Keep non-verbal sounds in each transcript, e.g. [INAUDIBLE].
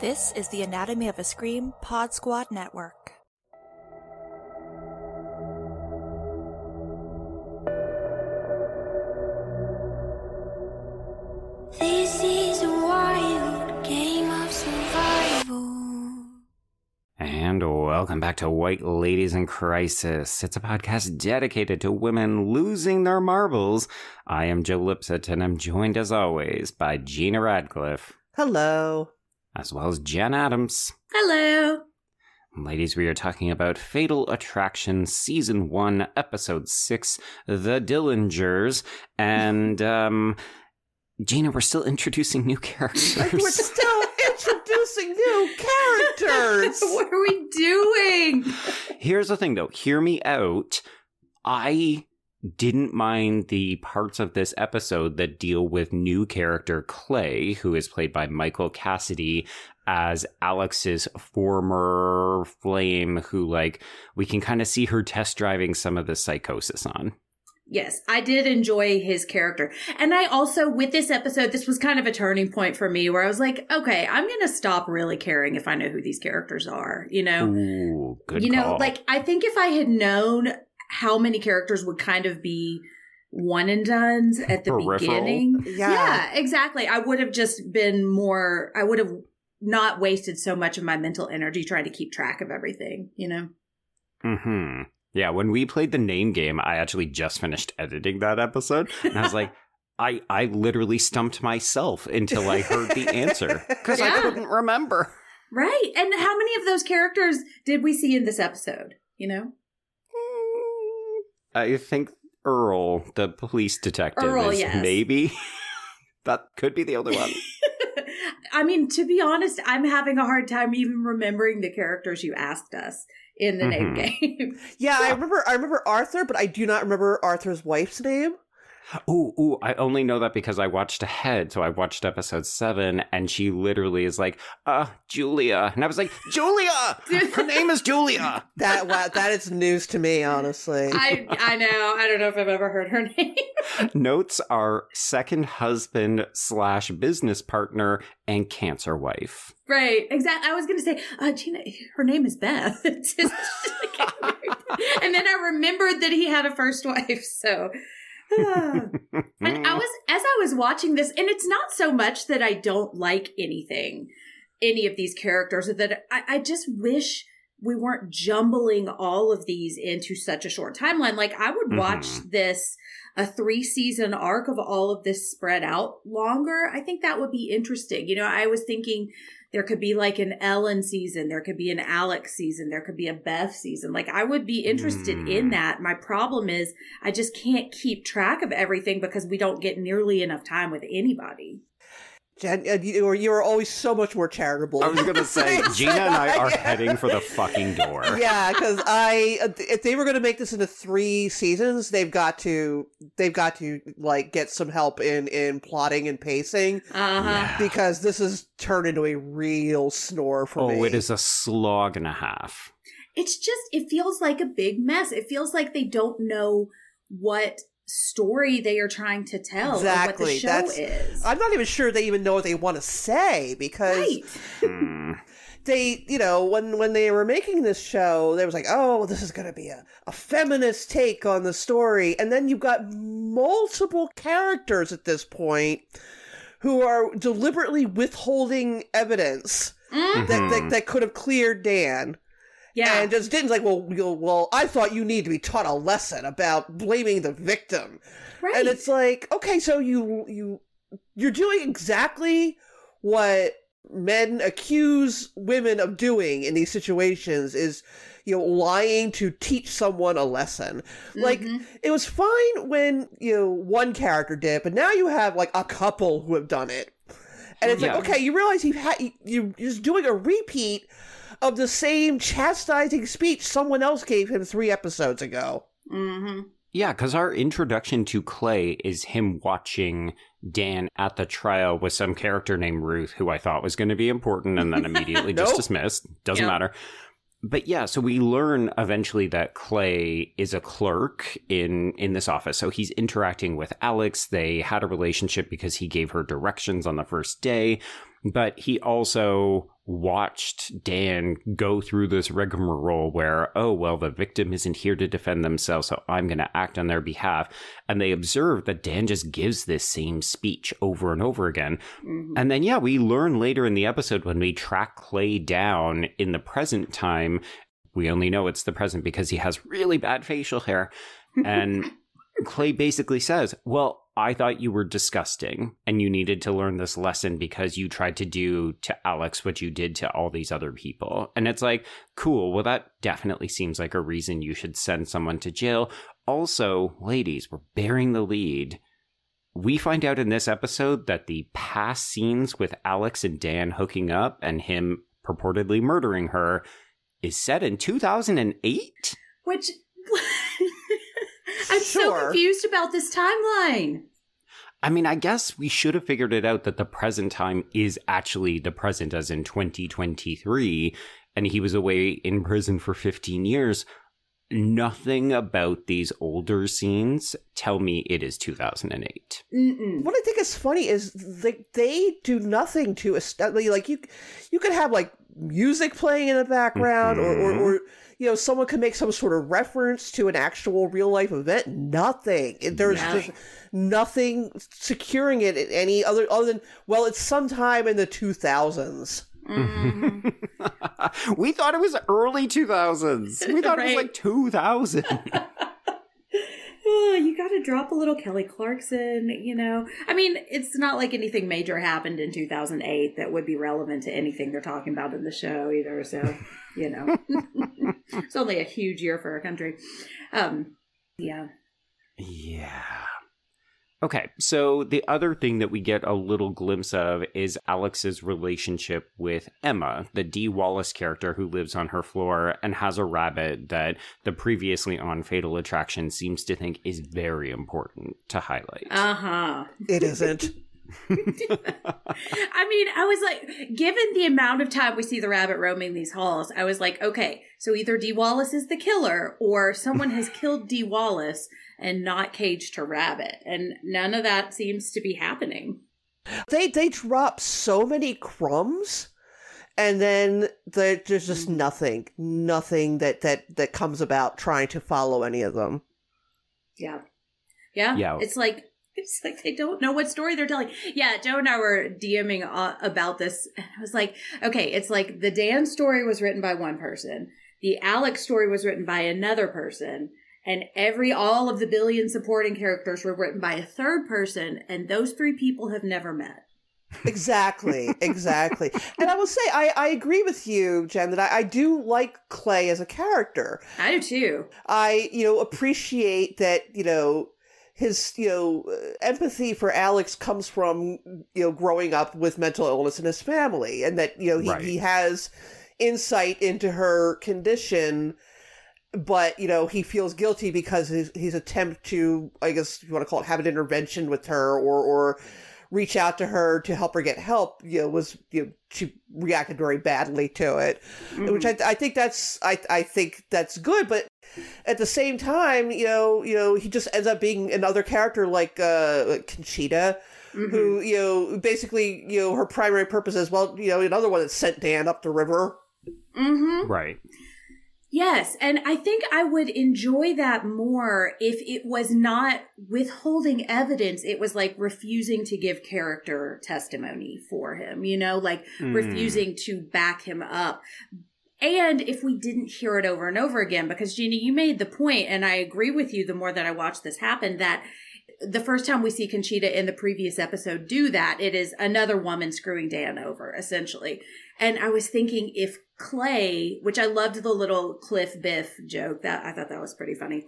This is the Anatomy of a Scream Pod Squad Network. This is a wild game of survival. And welcome back to White Ladies in Crisis. It's a podcast dedicated to women losing their marbles. I am Joe Lipsett, and I'm joined as always by Gena Radcliffe, Hello. As well as Jenn Adams. Hello. Ladies, we are talking about Fatal Attraction Season 1, Episode 6, The Dillingers. And, um, Gena, we're still introducing new [LAUGHS] characters. We're still introducing new characters. [LAUGHS] what are we doing? [LAUGHS] Here's the thing though, hear me out. I didn't mind the parts of this episode that deal with new character Clay, who is played by Michael Cassidy as Alex's former flame, who like we can kind of see her test driving some of the psychosis on. Yes, I did enjoy his character. And I also, with this episode, this was kind of a turning point for me where I was like, okay, I'm going to stop really caring if I know who these characters are, you know? Ooh, good you know, like, I think if I had known how many characters would kind of be one and done's at the Peripheral. beginning. Yeah. yeah, exactly. I would have just been more, I would have not wasted so much of my mental energy trying to keep track of everything, you know? hmm Yeah, when we played the name game, I actually just finished editing that episode, and I was like, [LAUGHS] I I literally stumped myself until I heard the answer [LAUGHS] because I couldn't remember. Right. And how many of those characters did we see in this episode? You know? I think Earl, the police detective, Earl, is yes. maybe [LAUGHS] that could be the only one. [LAUGHS] I mean, to be honest, I'm having a hard time even remembering the characters you asked us in the name Mhm. game. [LAUGHS] Yeah, I remember. I remember Arthur, but I do not remember Arthur's wife's name. Ooh, ooh, I only know that because I watched ahead. So I watched episode seven, and she literally is like, uh, Julia. And I was like, Julia! Her [LAUGHS] name is Julia! That wow, that is news to me, honestly. I I know. I don't know if I've ever heard her [LAUGHS] name. Notes are second husband slash business partner and cancer wife. right. Exactly. I was going to say, uh, Gena, her name is Beth. [LAUGHS] Just- and then I remembered that he had a first wife. So. [LAUGHS] And I mm. was, as I was watching this, and it's not so much that I don't like anything, any of these characters, or that I, I just wish we weren't jumbling all of these into such a short timeline. Like, I would watch Mhm. this, a three season arc of all of this spread out longer. I think that would be interesting. You know, I was thinking there could be like an Ellen season, there could be an Alex season, there could be a Beth season. Like, I would be interested Mm. in that. My problem is, I just can't keep track of everything because we don't get nearly enough time with anybody. Jenn, uh, you are you are always so much more charitable. I was gonna [LAUGHS] say, Gena and I are [LAUGHS] heading for the fucking door. yeah, because I uh, if they were going to make this into three seasons, they've got to they've got to like get some help in in plotting and pacing Uh huh. Yeah. because this has turned into a real snore for me. Oh, it is a slog and a half. It's just, it feels like a big mess. It feels like they don't know what story they are trying to tell or what Exactly, the show that's- is. I'm not even sure they even know what they want to say because right. [LAUGHS] They, you know, when when they were making this show, they was like, "Oh, this is going to be a, a feminist take on the story," and then you've got multiple characters at this point who are deliberately withholding evidence Mm, that, that that could have cleared Dan, Yeah. and just didn't like, well, well, I thought you need to be taught a lesson about blaming the victim. right. And it's like, okay, so you you you're doing exactly what men accuse women of doing in these situations is you know lying to teach someone a lesson. Like Mhm. it was fine when you know one character did, but now you have like a couple who have done it. And it's Yeah. like, okay, you realize you've had you- you're just doing a repeat of the same chastising speech someone else gave him three episodes ago. Mhm. Yeah, because our introduction to Clay is him watching Dan at the trial with some character named Ruth, who I thought was going to be important and then [LAUGHS] immediately just dismissed. Doesn't Yep. matter. But yeah, so we learn eventually that Clay is a clerk in in this office. So he's interacting with Alex. They had a relationship because he gave her directions on the first day, but he also watched Dan go through this rigmarole where, oh, well, the victim isn't here to defend themselves, so I'm going to act on their behalf. And they observe that Dan just gives this same speech over and over again. Mhm. And then, yeah, we learn later in the episode when we track Clay down in the present time, we only know it's the present because he has really bad facial hair. [LAUGHS] And Clay basically says, Well, I thought you were disgusting and you needed to learn this lesson because you tried to do to Alex what you did to all these other people. And it's like, cool. Well, that definitely seems like a reason you should send someone to jail. Also, ladies, we're bearing the lead. We find out in this episode that the past scenes with Alex and Dan hooking up and him purportedly murdering her is set in 2008? Which [LAUGHS] I'm so confused about this timeline. I mean, I guess we should have figured it out that the present time is actually the present, as in 2023, and he was away in prison for 15 years. Nothing about these older scenes tell me it is 2008. Mm-mm. What I think is funny is they they do nothing to establish like you you could have like music playing in the background or, or Mhm. or you know someone could make some sort of reference to an actual real life event. Nothing. There's Yeah. just nothing securing it in any other other than well it's sometime in the 2000s. Mhm. [LAUGHS] we thought it was early 2000s. We thought it was like 2000. [LAUGHS] To drop a little Kelly Clarkson, you know. I mean, it's not like anything major happened in 2008 that would be relevant to anything they're talking about in the show either. So, [LAUGHS] you know, it's only a huge year for our country. Um, yeah. Yeah. Okay, so the other thing that we get a little glimpse of is Alex's relationship with Emma, the Dee Wallace character who lives on her floor and has a rabbit that the previously on Fatal Attraction seems to think is very important to highlight. Uh huh. It isn't. [LAUGHS] [LAUGHS] I mean, I was like, given the amount of time we see the rabbit roaming these halls, I was like, okay, so either Dee Wallace is the killer or someone has [LAUGHS] killed Dee Wallace and not caged her rabbit. And none of that seems to be happening. they they drop so many crumbs and then the, there's just mm. nothing nothing that that that comes about trying to follow any of them Yeah. Yeah. Yeah. It's like, [LAUGHS] it's like they don't know what story they're telling. Yeah, Joe and I were DMing uh, about this. And I was like, okay, it's like the Dan story was written by one person, the Alex story was written by another person, and every all of the billion supporting characters were written by a third person, and those three people have never met. exactly [LAUGHS] exactly and i will say i i agree with you jen that I, I do like clay as a character I do too. i you know appreciate that you know his you know empathy for alex comes from you know growing up with mental illness in his family and that you know he, Right. he has insight into her condition but you know he feels guilty because his, his attempt to i guess you want to call it have an intervention with her or or reach out to her to help her get help you know was you know she reacted very badly to it which mm-hmm. I, I think that's I, I think that's good but at the same time you know you know he just ends up being another character like uh like conchita Mhm. who you know basically you know her primary purpose is well you know another one that sent dan up the river Mm-hmm. right. Yes, and I think I would enjoy that more if it was not withholding evidence. It was like refusing to give character testimony for him, you know, like Mm. refusing to back him up. And if we didn't hear it over and over again, because Jeannie, you made the point, and I agree with you the more that I watch this happen, that the first time we see Conchita in the previous episode do that, it is another woman screwing Dan over, essentially. And I was thinking if Clay, which I loved the little Cliff Biff joke, that I thought that was pretty funny.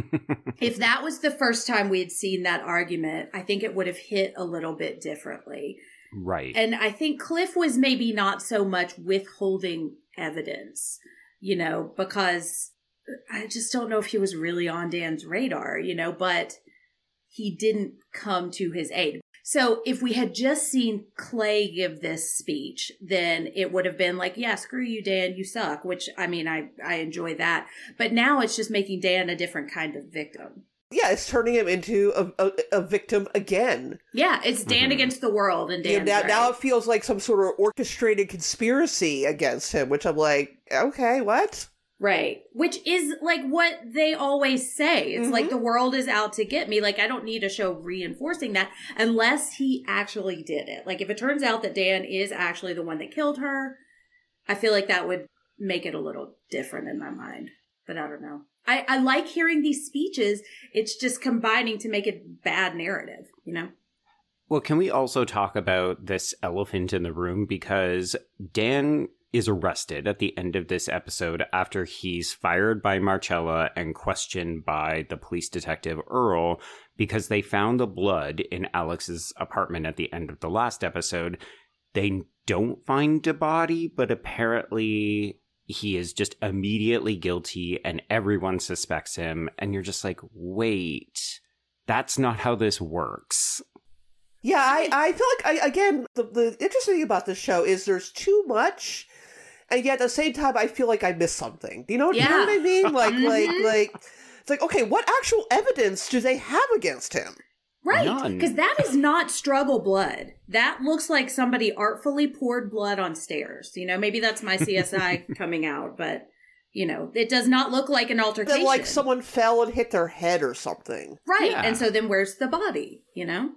[LAUGHS] if that was the first time we had seen that argument, I think it would have hit a little bit differently. Right. And I think Cliff was maybe not so much withholding evidence, you know, because I just don't know if he was really on Dan's radar, you know, but he didn't come to his aid. So if we had just seen Clay give this speech, then it would have been like, yeah, screw you, Dan, you suck, which I mean, I, I enjoy that. But now it's just making Dan a different kind of victim. Yeah, it's turning him into a, a, a victim again. Yeah, it's Dan Mhm. against the world, and Yeah, Dan. now, now it feels like some sort of orchestrated conspiracy against him, which I'm like, okay, what? Right. Which is like what they always say. It's like Mhm. the world is out to get me. Like I don't need a show reinforcing that unless he actually did it. Like if it turns out that Dan is actually the one that killed her, I feel like that would make it a little different in my mind. But I don't know. I, I like hearing these speeches. It's just combining to make it bad narrative, you know? Well, can we also talk about this elephant in the room? Because Dan is arrested at the end of this episode after he's fired by Marcella and questioned by the police detective Earl because they found the blood in Alex's apartment at the end of the last episode. They don't find a body, but apparently he is just immediately guilty and everyone suspects him. And you're just like, wait, that's not how this works. Yeah, I, I feel like I again the the interesting thing about this show is there's too much, and yet at the same time I feel like I missed something. Do you know, do you know what I mean? Like like Mhm. like it's like okay, what actual evidence do they have against him? Right. Because that is not struggle blood. That looks like somebody artfully poured blood on stairs. You know, maybe that's my CSI [LAUGHS] coming out, but you know, it does not look like an altercation. That like someone fell and hit their head or something. Right. Yeah. And so then where's the body? You know?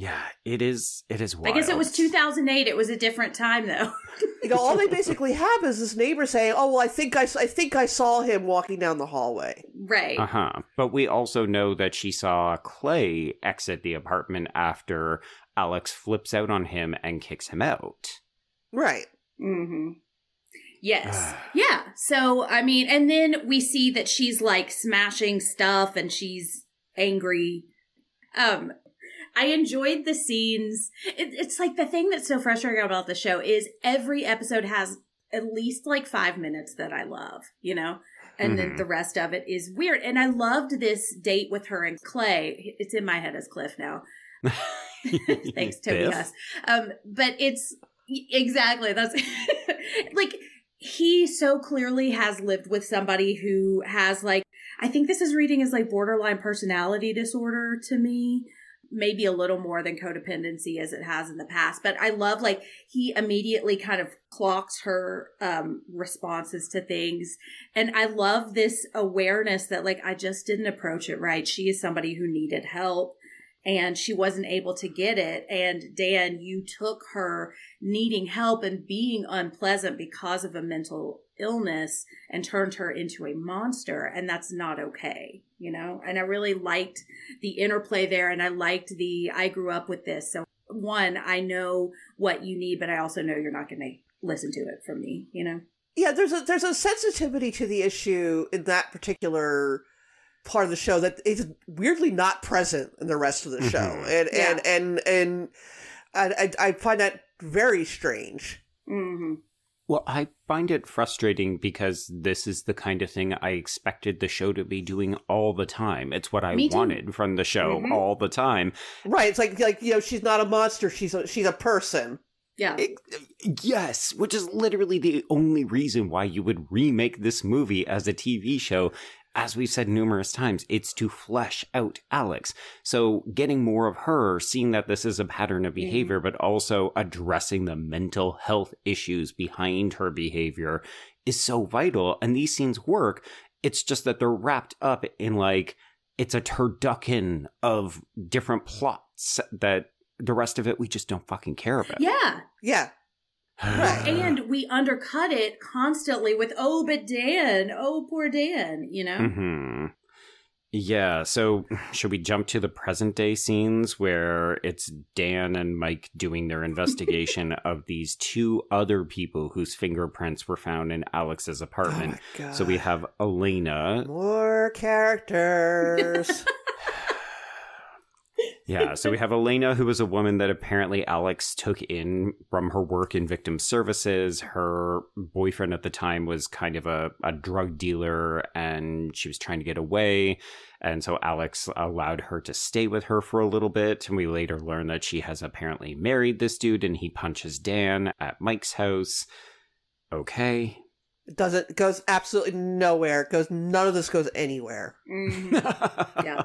Yeah, it is. It is. Wild. I guess it was 2008. It was a different time though. [LAUGHS] You know, all they basically have is this neighbor saying, "Oh well, I think I, s- I think I saw him walking down the hallway." right. Uh huh. But we also know that she saw Clay exit the apartment after Alex flips out on him and kicks him out. Right. Mm-hmm. Yes. [SIGHS] yeah. So, I mean, and then we see that she's like smashing stuff and she's angry. Um, I enjoyed the scenes. It, it's like the thing that's so frustrating about the show is every episode has at least like five minutes that I love, you know? And then Mhm. the rest of it is weird. And I loved this date with her and Clay. It's in my head as Cliff now. [LAUGHS] Thanks, [LAUGHS] Toby Biff? Huss. Um, but it's exactly that's [LAUGHS] like he so clearly has lived with somebody who has like I think this is reading as like borderline personality disorder to me. Maybe a little more than codependency as it has in the past. But I love like he immediately kind of clocks her um responses to things. And I love this awareness that like I just didn't approach it right. She is somebody who needed help and she wasn't able to get it. And Dan, you took her needing help and being unpleasant because of a mental illness and turned her into a monster. And that's not okay, you know? And I really liked the interplay there. And I liked the, I grew up with this. So one, I know what you need, but I also know you're not going to listen to it from me, you know? Yeah, there's a there's a sensitivity to the issue in that particular part of the show that is weirdly not present in the rest of the show, Mhm. and Yeah. and and and I, I I find that very strange. Mm-hmm. Well, I find it frustrating because this is the kind of thing I expected the show to be doing all the time. It's what I wanted from the show Mhm. all the time. Right? It's like like you know she's not a monster. She's a, she's a person. Yeah. It- yes, which is literally the only reason why you would remake this movie as a TV show. As we've said numerous times, it's to flesh out Alex. So getting more of her, seeing that this is a pattern of behavior, but also addressing the mental health issues behind her behavior is so vital. And these scenes work. It's just that they're wrapped up in like, it's a turducken of different plots that the rest of it we just don't fucking care about. yeah. Yeah, Right. [SIGHS] and we undercut it constantly with oh but dan oh poor dan you know hmm Yeah, so should we jump to the present day scenes where it's Dan and Mike doing their [LAUGHS] investigation of these two other people whose fingerprints were found in Alex's apartment? Oh my God. so we have Elena. more characters. [LAUGHS] Yeah, so we have Elena, who was a woman that apparently Alex took in from her work in victim services. Her boyfriend at the time was kind of a, a drug dealer and she was trying to get away. And so Alex allowed her to stay with her for a little bit. And we later learn that she has apparently married this dude and he punches Dan at Mike's house. Okay. It doesn't goes absolutely nowhere. It goes none of this goes anywhere. Mhm. [LAUGHS] Yeah.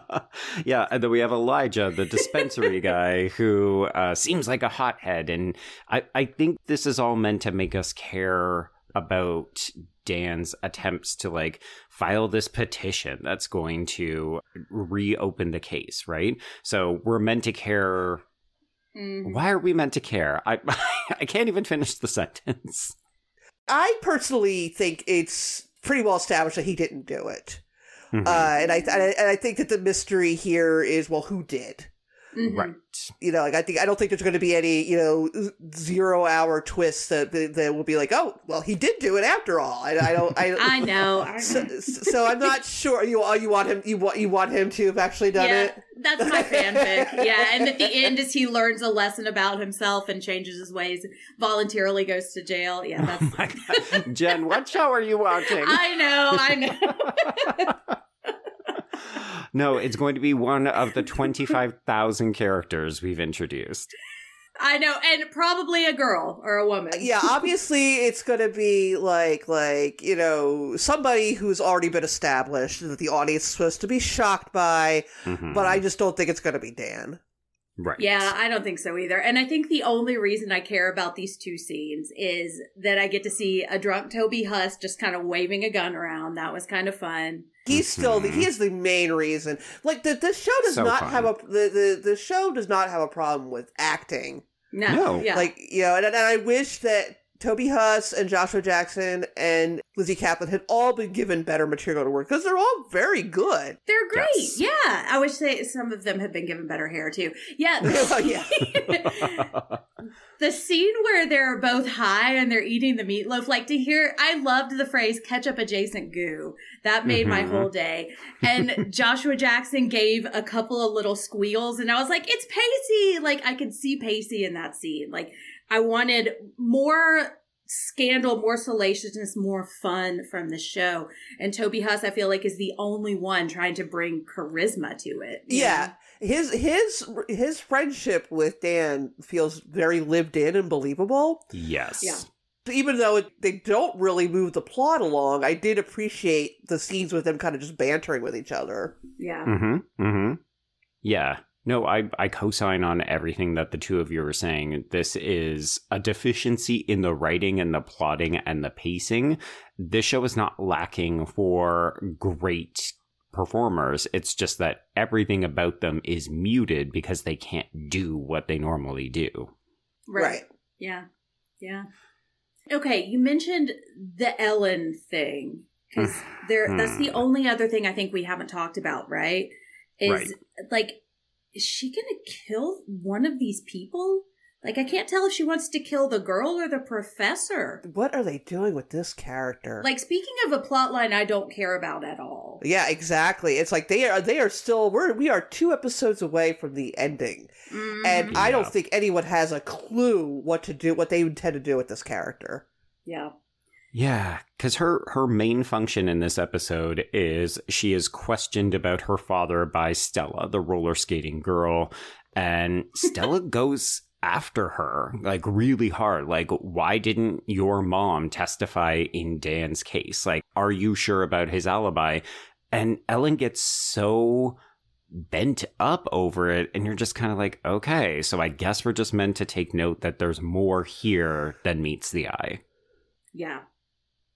yeah, and then we have Elijah, the dispensary [LAUGHS] guy, who uh, seems like a hothead, and I I think this is all meant to make us care about Dan's attempts to like file this petition that's going to reopen the case, right? So we're meant to care. Mhm. Why are we meant to care? I [LAUGHS] I can't even finish the sentence. I personally think it's pretty well established that he didn't do it, Mhm. uh, and I and I, and I think that the mystery here is well, who did? Mhm. right. You know, like I think I don't think there's going to be any you know zero hour twists that that will be like, oh, well, he did do it after all. I, I don't. I, [LAUGHS] I know. [LAUGHS] So, so I'm not sure. You oh, you want him you want you want him to have actually done yeah, it. that's my fanfic. Yeah, and at the end, as he learns a lesson about himself and changes his ways, voluntarily goes to jail. Yeah, that's. Oh my God. Jenn, what show are you watching? I know. I know. [LAUGHS] no, it's going to be one of the 25,000 characters we've introduced. I know, and probably a girl or a woman. Yeah, obviously it's going to be like like you know somebody who's already been established that the audience is supposed to be shocked by, Mhm. but I just don't think it's going to be Dan. Right. Yeah, I don't think so either. And I think the only reason I care about these two scenes is that I get to see a drunk Toby Huss just kind of waving a gun around. That was kind of fun. He's mm-hmm. still the, he is the main reason. Like the the show does So not fun. have a the, the the show does not have a problem with acting. No, No. yeah, Like you know, and, and I wish that Toby Huss and Joshua Jackson and Lizzy Caplan had all been given better material to work because they're all very good. they're great. Yes. Yeah, I wish they some of them had been given better hair too. Yeah, [LAUGHS] Well, yeah. [LAUGHS] the scene where they're both high and they're eating the meatloaf, like to hear, I loved the phrase ketchup adjacent goo. That made my Mhm. whole day. And [LAUGHS] Joshua Jackson gave a couple of little squeals and I was like, it's Pacey. Like I could see Pacey in that scene. Like I wanted more scandal, more salaciousness, more fun from the show. And Toby Huss, I feel like, is the only one trying to bring charisma to it. you Yeah. His his his friendship with Dan feels very lived in and believable. yes. Yeah. Even though it, they don't really move the plot along, I did appreciate the scenes with them kind of just bantering with each other. Yeah. Mm-hmm. Mm-hmm. Yeah. No, I, I co-sign on everything that the two of you are saying. This is a deficiency in the writing and the plotting and the pacing. This show is not lacking for great performers. It's just that everything about them is muted because they can't do what they normally do. Right. Yeah. Yeah. Okay, you mentioned the Ellen thing because [SIGHS] there that's the Mhm. only other thing I think we haven't talked about, right? Is Right. like is she going to kill one of these people? Like I can't tell if she wants to kill the girl or the professor. What are they doing with this character? Like speaking of a plot line I don't care about at all. yeah, exactly. It's like they are they are still we're we are two episodes away from the ending, Mhm. and I Yeah. don't think anyone has a clue what to do, what they intend to do with this character. yeah. Yeah, because her her main function in this episode is she is questioned about her father by Stella, the roller skating girl, and [LAUGHS] Stella goes after her like really hard. Like, why didn't your mom testify in Dan's case? Like, are you sure about his alibi? And Ellen gets so bent up over it and you're just kind of like okay so i guess we're just meant to take note that there's more here than meets the eye Yeah.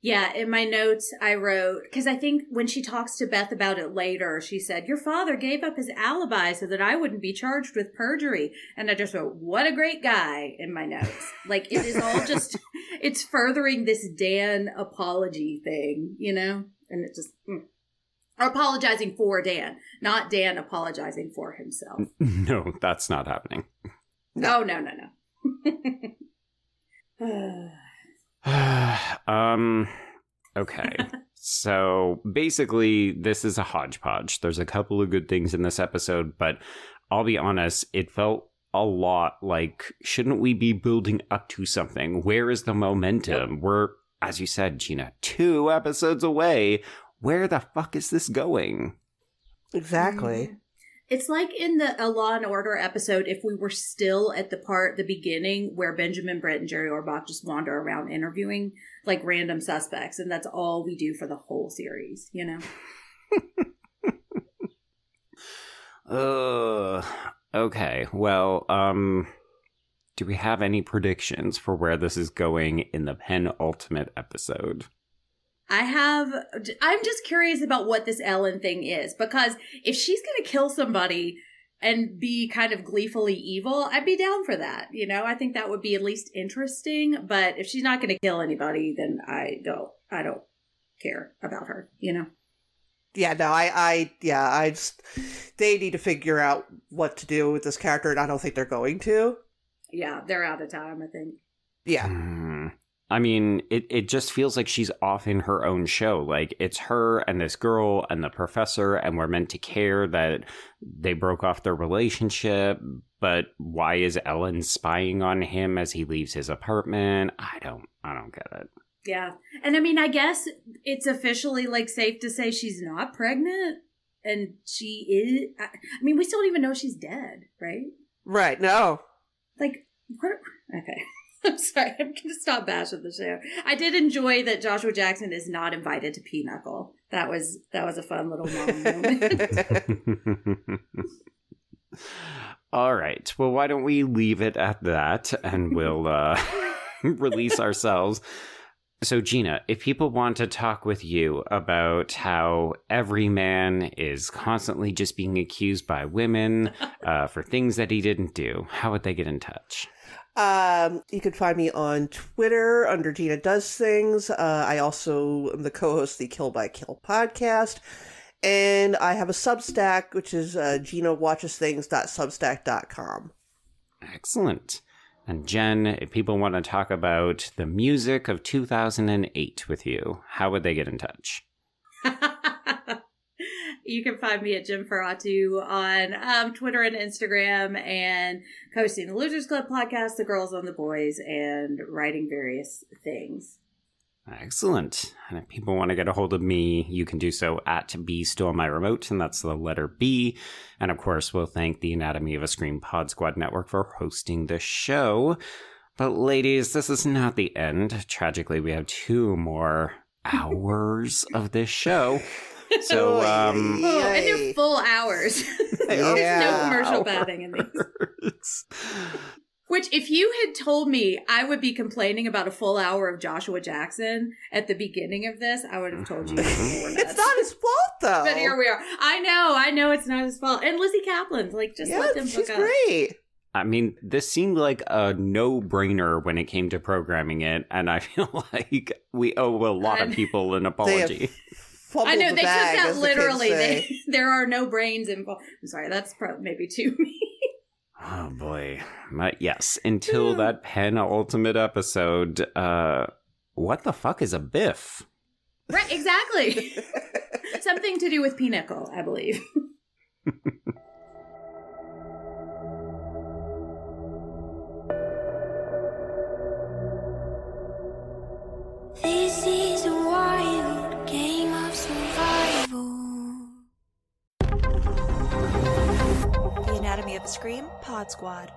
Yeah, in my notes I wrote because I think when she talks to Beth about it later, she said, "Your father gave up his alibi so that I wouldn't be charged with perjury." And I just wrote, "What a great guy!" in my notes. like it is all just [LAUGHS] it's furthering this Dan apology thing, you know, and it just mm. or apologizing for Dan, not Dan apologizing for himself. [LAUGHS] No, that's not happening. No, no, no, [LAUGHS] [SIGHS] [SIGHS] [SIGHS] no. [SIGHS] um, okay. so basically, this is a hodgepodge. There's a couple of good things in this episode, but I'll be honest, it felt a lot like, shouldn't we be building up to something? Where is the momentum? We're, as you said, Gena, two episodes away. Where the fuck is this going? Exactly. It's like in the a Law and Order episode, if we were still at the part, the beginning, where Benjamin Bratt and Jerry Orbach just wander around interviewing like random suspects, and that's all we do for the whole series, you know? [LAUGHS] Ugh. Okay. Well, um, do we have any predictions for where this is going in the penultimate episode? I have, I'm just curious about what this Ellen thing is because if she's going to kill somebody and be kind of gleefully evil, I'd be down for that. You know, I think that would be at least interesting. But if she's not going to kill anybody, then I don't, I don't care about her, you know? Yeah, no, I, I, yeah, I just, they need to figure out what to do with this character, and I don't think they're going to. Yeah, they're out of time, I think. Yeah. Hmm. I mean, it, it just feels like she's off in her own show. Like it's her and this girl and the professor, and we're meant to care that they broke off their relationship. But why is Ellen spying on him as he leaves his apartment? I don't I don't get it. Yeah. And I mean, I guess it's officially like safe to say she's not pregnant and she is. I, I mean, we still don't even know she's dead, right? Right, no. Like, what? Okay. [LAUGHS] I'm sorry. I'm going to stop bashing the show. I did enjoy that Joshua Jackson is not invited to Pinochle. That was that was a fun little moment. [LAUGHS] All right. Well, why don't we leave it at that and we'll uh, [LAUGHS] release ourselves. So, Gena, if people want to talk with you about how every man is constantly just being accused by women [LAUGHS] uh, for things that he didn't do, how would they get in touch? Um, you can find me on Twitter under Gena Does Things. Uh, I also am the co-host of the Kill by Kill podcast. And I have a Substack, which is uh, genawatchesthings.substack.com. Excellent. And Jenn, if people want to talk about the music of 2008 with you, how would they get in touch? [LAUGHS] you can find me at Jennferatu on um, Twitter and Instagram and hosting the Losers Club podcast, The Girls on the Boys, and writing various things. Excellent. And if people want to get a hold of me, you can do so at B Stole My Remote, and that's the letter B. And of course, we'll thank the Anatomy of a Scream Pod Squad Network for hosting the show. But ladies, this is not the end. Tragically, we have two more [LAUGHS] hours of this show. [LAUGHS] So, um, Oh, and they're full hours. [LAUGHS] There's Yeah. no commercial padding in these. Which, if you had told me I would be complaining about a full hour of Joshua Jackson at the beginning of this, I would have told you. before mm-hmm. [LAUGHS] It's not his fault, though. But here we are. I know, I know it's not his fault. And Lizzy Caplan's like, just yeah, let them she's hook up. great. I mean, this seemed like a no brainer when it came to programming it, and I [LAUGHS] feel like we owe a lot of people an apology. I know the they bag, took that literally. say. They, [LAUGHS] there are no brains involved. I'm sorry, that's pro- maybe too me. Oh boy. But yes, until that penultimate episode, uh what the fuck is a biff? right, exactly. [LAUGHS] Something to do with Pinochle, I believe. This is Anatomy of Scream Pod Squad.